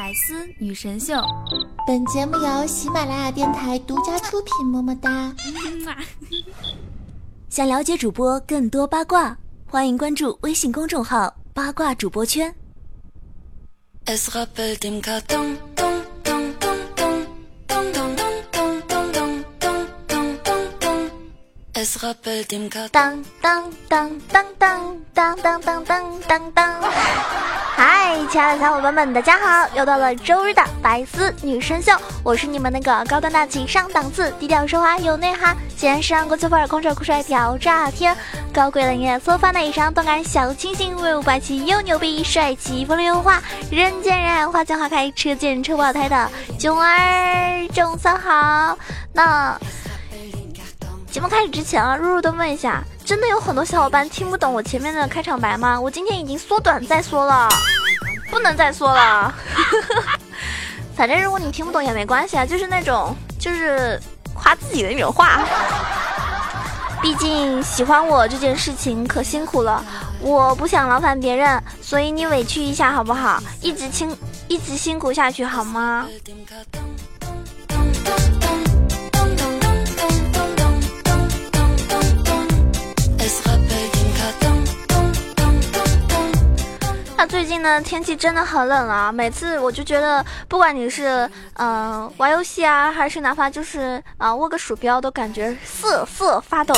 百思女神秀，本节目由喜马拉雅电台独家出品。么么哒！想了解主播更多八卦，欢迎关注微信公众号“八卦主播圈”。当当当当当当当当当当当！嗨，亲爱的小伙伴们，大家好！又到了周日的白丝女神秀，我是你们那个高端大气上档次、低调奢华有内涵、既然时尚国际范儿、空手酷帅屌炸天、高贵冷艳缩发内伤、动感小清新、威武霸气又牛逼、帅气风流又花、人见人爱、花见花开、车见车爆胎的囧儿囧三好。那。节目开始之前啊，弱弱的问一下，真的有很多小伙伴听不懂我前面的开场白吗？我今天已经缩短再缩了，不能再缩了。反正如果你听不懂也没关系啊，就是那种就是夸自己的那种话。毕竟喜欢我这件事情可辛苦了，我不想劳烦别人，所以你委屈一下好不好？一直辛一直辛苦下去好吗？近呢，天气真的很冷啊！每次我就觉得，不管你是嗯玩游戏啊，还是哪怕就是啊握个鼠标，都感觉瑟瑟发抖。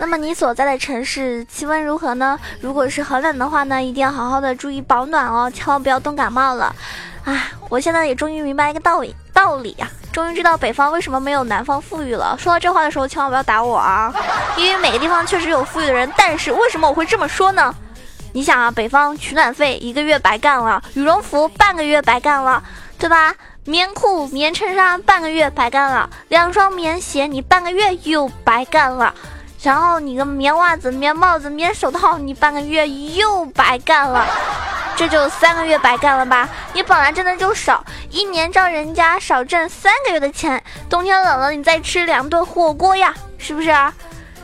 那么你所在的城市气温如何呢？如果是很冷的话呢，一定要好好的注意保暖哦，千万不要冻感冒了。唉，我现在也终于明白一个道理道理呀，终于知道北方为什么没有南方富裕了。说到这话的时候，千万不要打我啊，因为每个地方确实有富裕的人，但是为什么我会这么说呢？你想啊，北方取暖费一个月白干了，羽绒服半个月白干了，对吧？棉裤、棉衬衫半个月白干了，两双棉鞋你半个月又白干了，然后你个棉袜子、棉帽子、棉手套你半个月又白干了，这就三个月白干了吧？你本来挣的就少，一年照人家少挣三个月的钱，冬天冷了你再吃两顿火锅呀，是不是啊？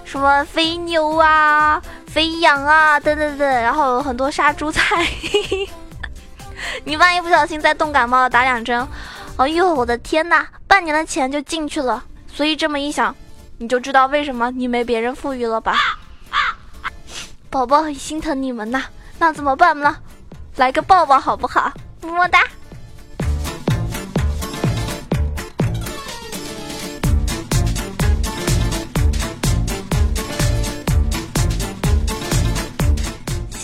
什么肥牛啊？肥羊啊，等等等，然后有很多杀猪菜，你万一不小心再冻感冒了，打两针，哎呦，我的天呐，半年的钱就进去了。所以这么一想，你就知道为什么你没别人富裕了吧？宝宝很心疼你们呐，那怎么办呢？来个抱抱好不好？么么哒。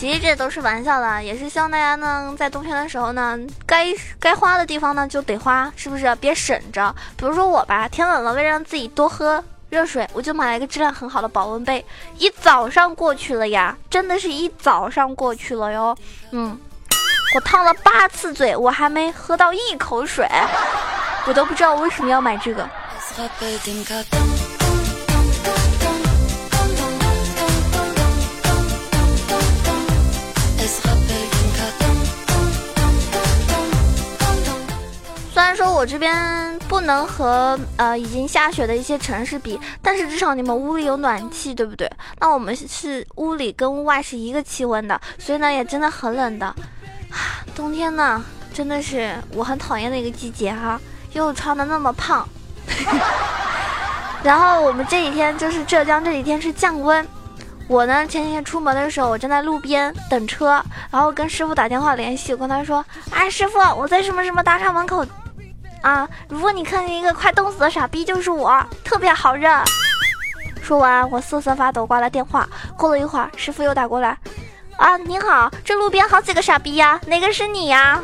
其实这都是玩笑的，也是希望大家呢，在冬天的时候呢，该该花的地方呢就得花，是不是？别省着。比如说我吧，天冷了，为了让自己多喝热水，我就买了一个质量很好的保温杯，一早上过去了呀，真的是一早上过去了哟。嗯，我烫了八次嘴，我还没喝到一口水，我都不知道为什么要买这个。这边不能和呃已经下雪的一些城市比，但是至少你们屋里有暖气，对不对？那我们是屋里跟屋外是一个气温的，所以呢也真的很冷的。冬天呢真的是我很讨厌的一个季节哈，又穿的那么胖。然后我们这几天就是浙江这几天是降温，我呢前几天出门的时候，我站在路边等车，然后跟师傅打电话联系，我跟他说：“哎，师傅，我在什么什么大厦门口。”啊！如果你看见一个快冻死的傻逼，就是我，特别好认。说完，我瑟瑟发抖挂了电话。过了一会儿，师傅又打过来。啊，你好，这路边好几个傻逼呀，哪个是你呀？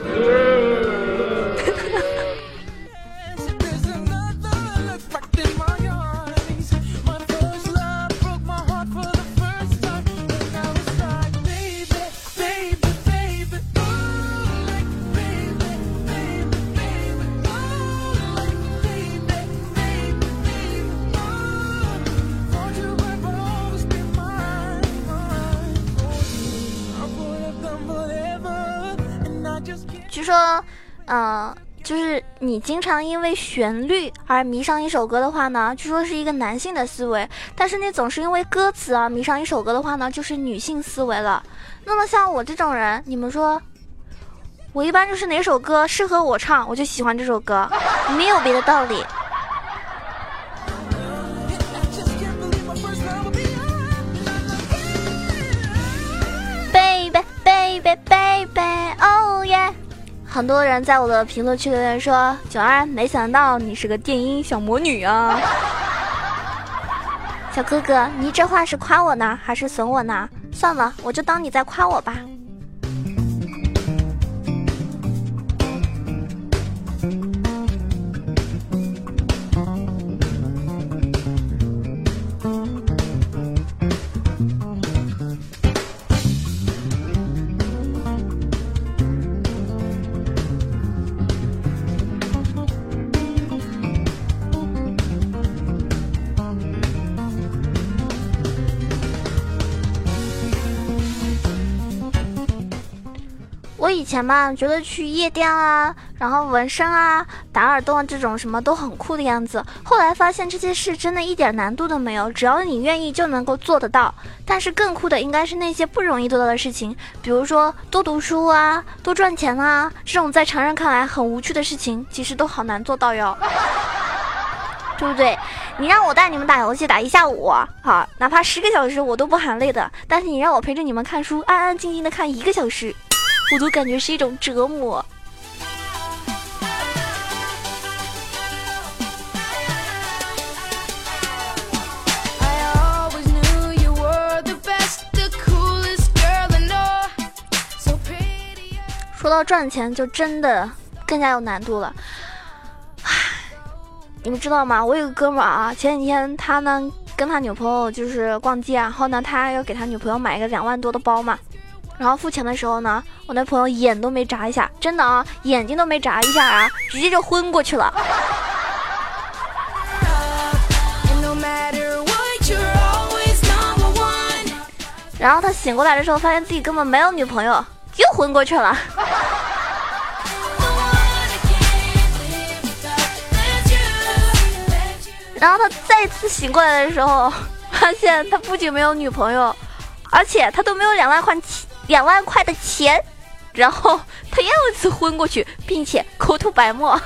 说，嗯，就是你经常因为旋律而迷上一首歌的话呢，据说是一个男性的思维；但是你总是因为歌词而迷上一首歌的话呢，就是女性思维了。那么像我这种人，你们说，我一般就是哪首歌适合我唱，我就喜欢这首歌，没有别的道理。很多人在我的评论区留言说：“九儿，没想到你是个电音小魔女啊！” 小哥哥，你这话是夸我呢，还是损我呢？算了，我就当你在夸我吧。我以前吧，觉得去夜店啊，然后纹身啊、打耳洞这种什么都很酷的样子。后来发现这些事真的一点难度都没有，只要你愿意就能够做得到。但是更酷的应该是那些不容易做到的事情，比如说多读书啊、多赚钱啊，这种在常人看来很无趣的事情，其实都好难做到哟，对不对？你让我带你们打游戏打一下午，好，哪怕十个小时我都不喊累的。但是你让我陪着你们看书，安安静静的看一个小时。我都感觉是一种折磨。说到赚钱，就真的更加有难度了。唉，你们知道吗？我有个哥们儿啊，前几天他呢跟他女朋友就是逛街，然后呢他要给他女朋友买一个两万多的包嘛。然后付钱的时候呢，我那朋友眼都没眨一下，真的啊，眼睛都没眨一下啊，直接就昏过去了。然后他醒过来的时候，发现自己根本没有女朋友，又昏过去了。然后他再次醒过来的时候，发现他不仅没有女朋友，而且他都没有两万块钱。两万块的钱，然后他又一次昏过去，并且口吐白沫。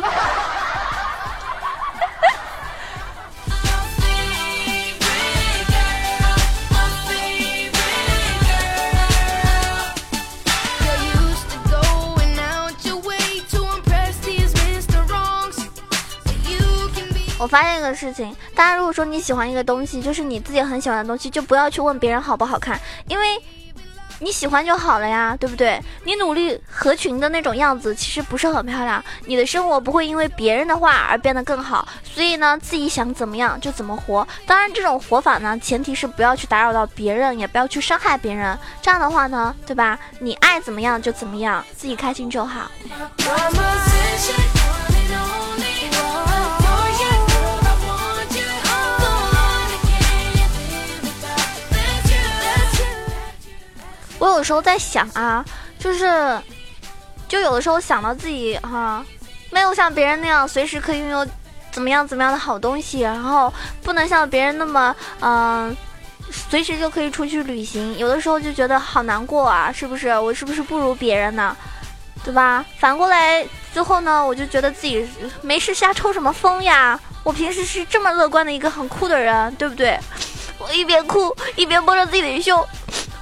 我发现一个事情，大家如果说你喜欢一个东西，就是你自己很喜欢的东西，就不要去问别人好不好看，因为。你喜欢就好了呀，对不对？你努力合群的那种样子，其实不是很漂亮。你的生活不会因为别人的话而变得更好。所以呢，自己想怎么样就怎么活。当然，这种活法呢，前提是不要去打扰到别人，也不要去伤害别人。这样的话呢，对吧？你爱怎么样就怎么样，自己开心就好。我有时候在想啊，就是，就有的时候想到自己哈，没有像别人那样随时可以拥有怎么样怎么样的好东西，然后不能像别人那么嗯，随时就可以出去旅行。有的时候就觉得好难过啊，是不是？我是不是不如别人呢？对吧？反过来之后呢，我就觉得自己没事瞎抽什么风呀？我平时是这么乐观的一个很酷的人，对不对？我一边哭一边摸着自己的胸。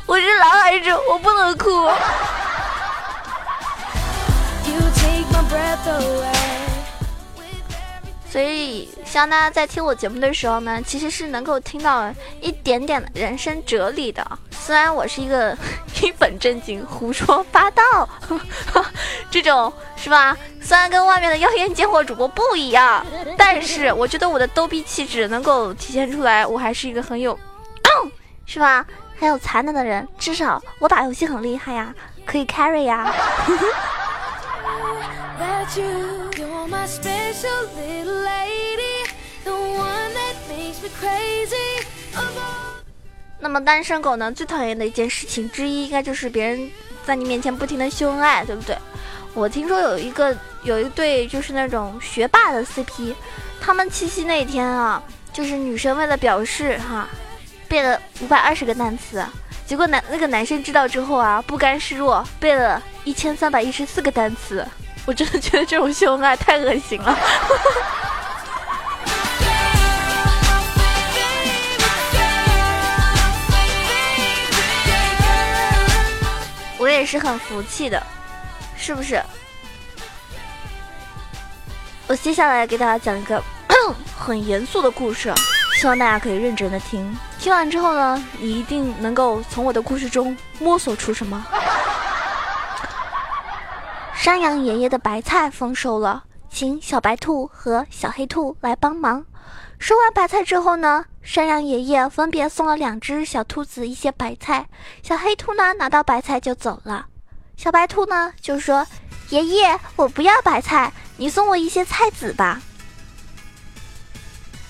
我是男孩子，我不能哭。所以，希望大家在听我节目的时候呢，其实是能够听到一点点的人生哲理的。虽然我是一个一本正经、胡说八道这种，是吧？虽然跟外面的妖艳贱货主播不一样，但是我觉得我的逗逼气质能够体现出来，我还是一个很有，是吧？还有才能的人，至少我打游戏很厉害呀，可以 carry 呀。那么单身狗呢，最讨厌的一件事情之一，应该就是别人在你面前不停的秀恩爱，对不对？我听说有一个有一对就是那种学霸的 CP，他们七夕那天啊，就是女生为了表示哈。背了五百二十个单词，结果男那个男生知道之后啊，不甘示弱，背了一千三百一十四个单词。我真的觉得这种秀恩爱太恶心了。我也是很服气的，是不是？我接下来给大家讲一个 很严肃的故事，希望大家可以认真的听。听完之后呢，你一定能够从我的故事中摸索出什么。山羊爷爷的白菜丰收了，请小白兔和小黑兔来帮忙。收完白菜之后呢，山羊爷爷分别送了两只小兔子一些白菜，小黑兔呢拿到白菜就走了，小白兔呢就说：“爷爷，我不要白菜。”你送我一些菜籽吧。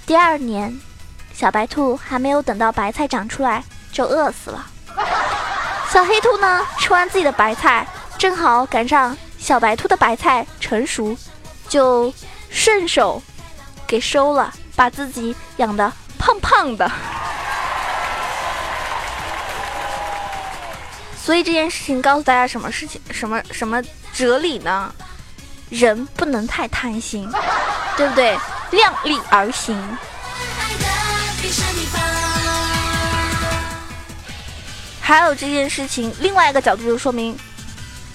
第二年，小白兔还没有等到白菜长出来，就饿死了。小黑兔呢，吃完自己的白菜，正好赶上小白兔的白菜成熟，就顺手给收了，把自己养的胖胖的。所以这件事情告诉大家什么事情？什么什么哲理呢？人不能太贪心，对不对？量力而行。还有这件事情，另外一个角度就说明，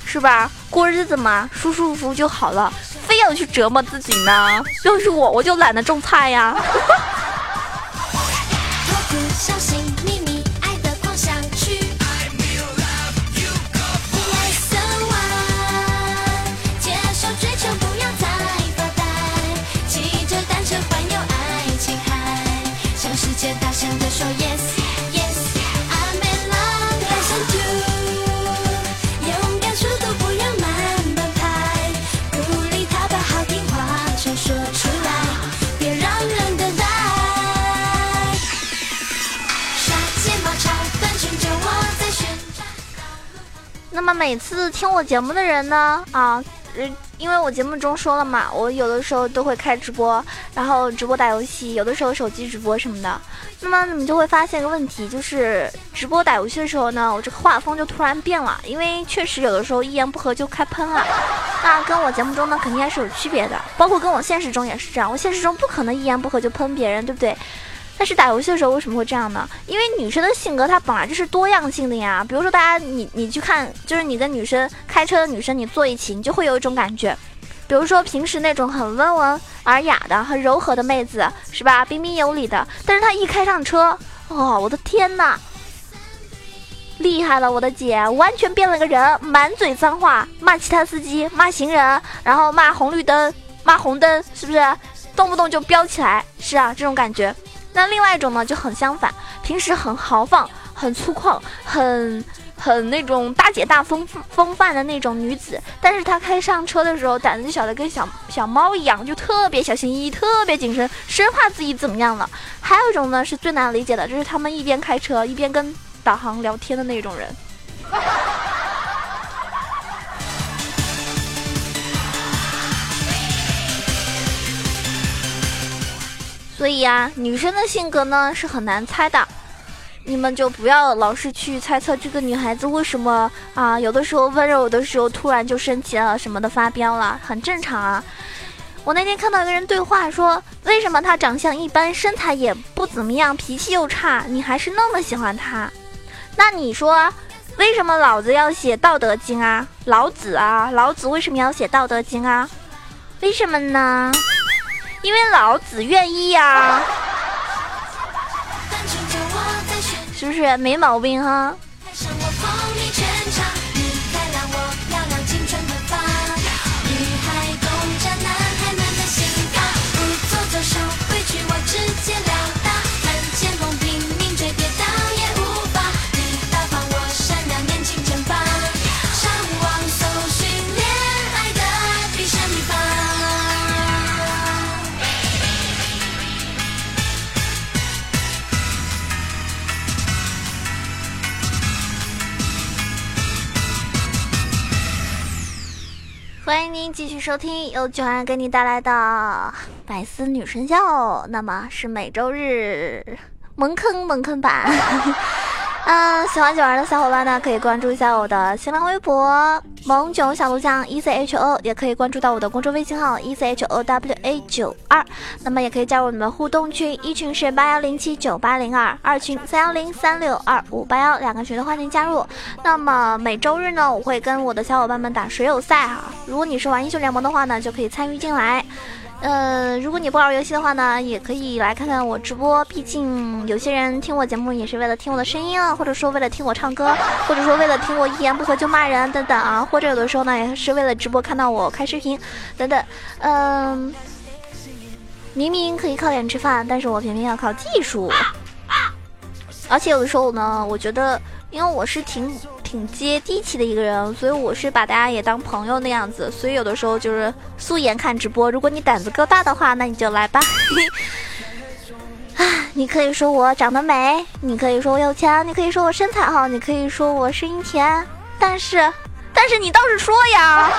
是吧？过日子嘛，舒舒服服就好了，非要去折磨自己呢？要是我，我就懒得种菜呀。那 那么每次听我节目的人呢，啊，因为我节目中说了嘛，我有的时候都会开直播，然后直播打游戏，有的时候手机直播什么的。那么你们就会发现一个问题，就是直播打游戏的时候呢，我这个画风就突然变了，因为确实有的时候一言不合就开喷了，那跟我节目中呢肯定还是有区别的，包括跟我现实中也是这样，我现实中不可能一言不合就喷别人，对不对？但是打游戏的时候为什么会这样呢？因为女生的性格她本来就是多样性的呀。比如说，大家你你去看，就是你跟女生开车的女生，你坐一起，你就会有一种感觉。比如说平时那种很温文尔雅的、很柔和的妹子，是吧？彬彬有礼的。但是她一开上车，哦，我的天呐，厉害了，我的姐，完全变了个人，满嘴脏话，骂其他司机，骂行人，然后骂红绿灯，骂红灯，是不是？动不动就飙起来，是啊，这种感觉。那另外一种呢就很相反，平时很豪放、很粗犷、很很那种大姐大风风范的那种女子，但是她开上车的时候胆子小的跟小小猫一样，就特别小心翼翼、特别谨慎，生怕自己怎么样了。还有一种呢是最难理解的，就是他们一边开车一边跟导航聊天的那种人。所以呀，女生的性格呢是很难猜的，你们就不要老是去猜测这个女孩子为什么啊，有的时候温柔，有的时候突然就生气了什么的发飙了，很正常啊。我那天看到一个人对话说，为什么她长相一般，身材也不怎么样，脾气又差，你还是那么喜欢她？那你说，为什么老子要写《道德经》啊？老子啊，老子为什么要写《道德经》啊？为什么呢？因为老子愿意呀，是不是没毛病哈？欢继续收听由九安给你带来的《百思女神秀》，那么是每周日萌坑萌坑版。嗯，喜欢九儿的小伙伴呢，可以关注一下我的新浪微博“萌囧小鹿酱 E C H O”，也可以关注到我的公众微信号 “E C H O W A 九二”。那么也可以加入我们的互动群，一群是八幺零七九八零二，二群三幺零三六二五八幺，两个群都欢迎加入。那么每周日呢，我会跟我的小伙伴们打水友赛哈。如果你是玩英雄联盟的话呢，就可以参与进来。呃，如果你不玩游戏的话呢，也可以来看看我直播。毕竟有些人听我节目也是为了听我的声音啊，或者说为了听我唱歌，或者说为了听我一言不合就骂人等等啊，或者有的时候呢也是为了直播看到我开视频等等。嗯，明明可以靠脸吃饭，但是我偏偏要靠技术。而且有的时候呢，我觉得，因为我是挺。挺接地气的一个人，所以我是把大家也当朋友那样子，所以有的时候就是素颜看直播。如果你胆子够大的话，那你就来吧。啊，你可以说我长得美，你可以说我有钱，你可以说我身材好，你可以说我声音甜，但是，但是你倒是说呀。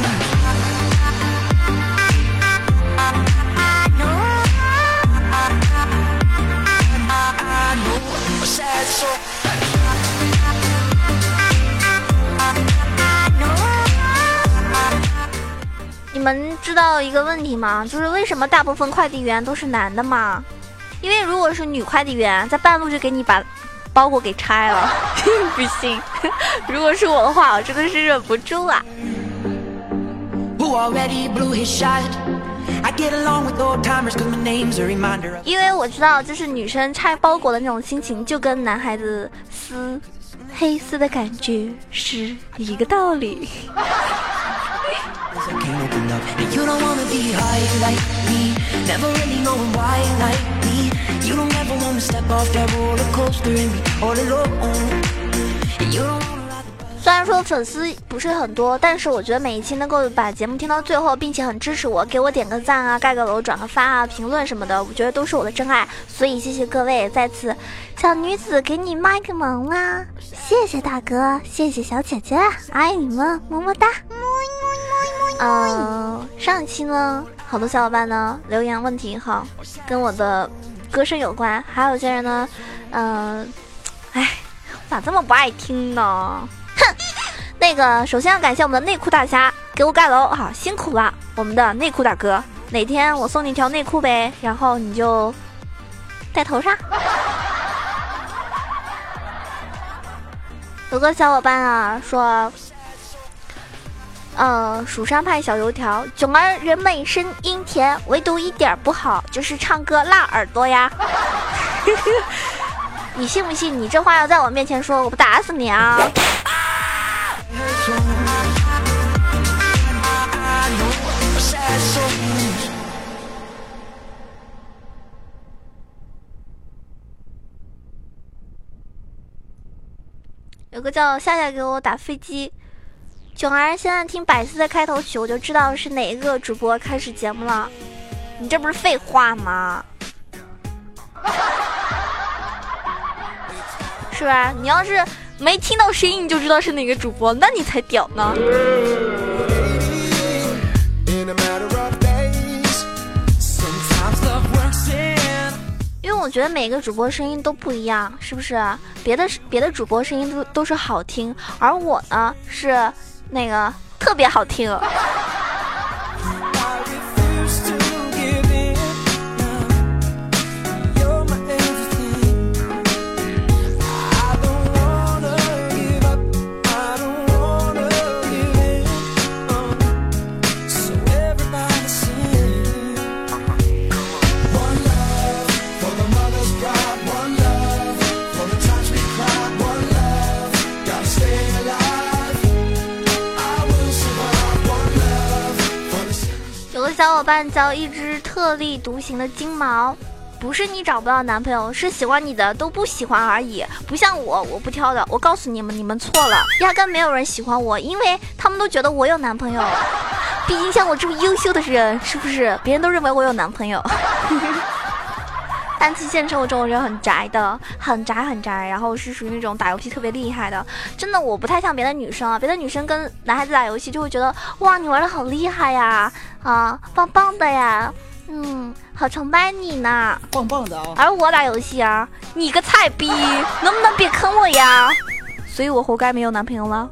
你们知道一个问题吗？就是为什么大部分快递员都是男的吗？因为如果是女快递员，在半路就给你把包裹给拆了。不信，如果是我的话，我真的是忍不住啊。因为我知道，就是女生拆包裹的那种心情，就跟男孩子撕黑丝的感觉是一个道理。虽然说粉丝不是很多，但是我觉得每一期能够把节目听到最后，并且很支持我，给我点个赞啊，盖个楼，转个发啊，评论什么的，我觉得都是我的真爱。所以谢谢各位，在此，小女子给你卖个萌啦！谢谢大哥，谢谢小姐姐，爱你们，么么哒！嗯，上一期呢，好多小伙伴呢留言问题哈，跟我的歌声有关，还有些人呢，嗯，哎，咋这么不爱听呢？那个，首先要感谢我们的内裤大侠给我盖楼，好辛苦了，我们的内裤大哥。哪天我送你一条内裤呗，然后你就戴头上。有个小伙伴啊说，呃，蜀山派小油条，囧儿人美声音甜，唯独一点不好就是唱歌辣耳朵呀。你信不信？你这话要在我面前说，我不打死你啊！有个叫夏夏给我打飞机，囧儿现在听百思的开头曲，我就知道是哪一个主播开始节目了。你这不是废话吗？是吧？你要是没听到声音，你就知道是哪个主播，那你才屌呢。觉得每个主播声音都不一样，是不是？别的别的主播声音都都是好听，而我呢是那个特别好听。小伙伴叫一只特立独行的金毛，不是你找不到男朋友，是喜欢你的都不喜欢而已。不像我，我不挑的。我告诉你们，你们错了，压根没有人喜欢我，因为他们都觉得我有男朋友。毕竟像我这么优秀的人，是不是？别人都认为我有男朋友。但其实现实生活中，我人很宅的，很宅很宅，然后是属于那种打游戏特别厉害的。真的，我不太像别的女生啊，别的女生跟男孩子打游戏就会觉得，哇，你玩的好厉害呀，啊，棒棒的呀。嗯，好崇拜你呢，棒棒的啊！而我打游戏啊，你个菜逼，能不能别坑我呀？所以我活该没有男朋友了。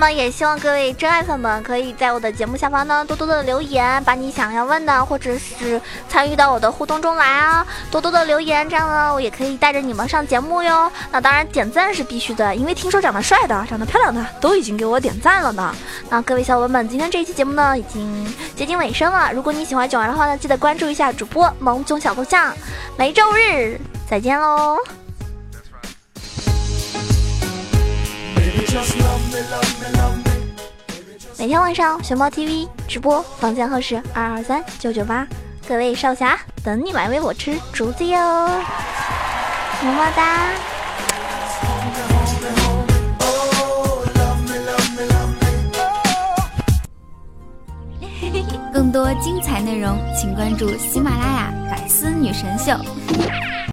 那么也希望各位真爱粉们可以在我的节目下方呢多多的留言，把你想要问的或者是参与到我的互动中来啊，多多的留言，这样呢我也可以带着你们上节目哟。那当然点赞是必须的，因为听说长得帅的、长得漂亮的都已经给我点赞了呢。那各位小伙伴们，今天这一期节目呢已经接近尾声了，如果你喜欢九儿的话呢，记得关注一下主播萌囧小头像，每周日再见喽。每天晚上熊猫 TV 直播，房间号是二二三九九八，各位少侠等你来喂我吃竹子哟，么么哒。更多精彩内容，请关注喜马拉雅《百思女神秀》。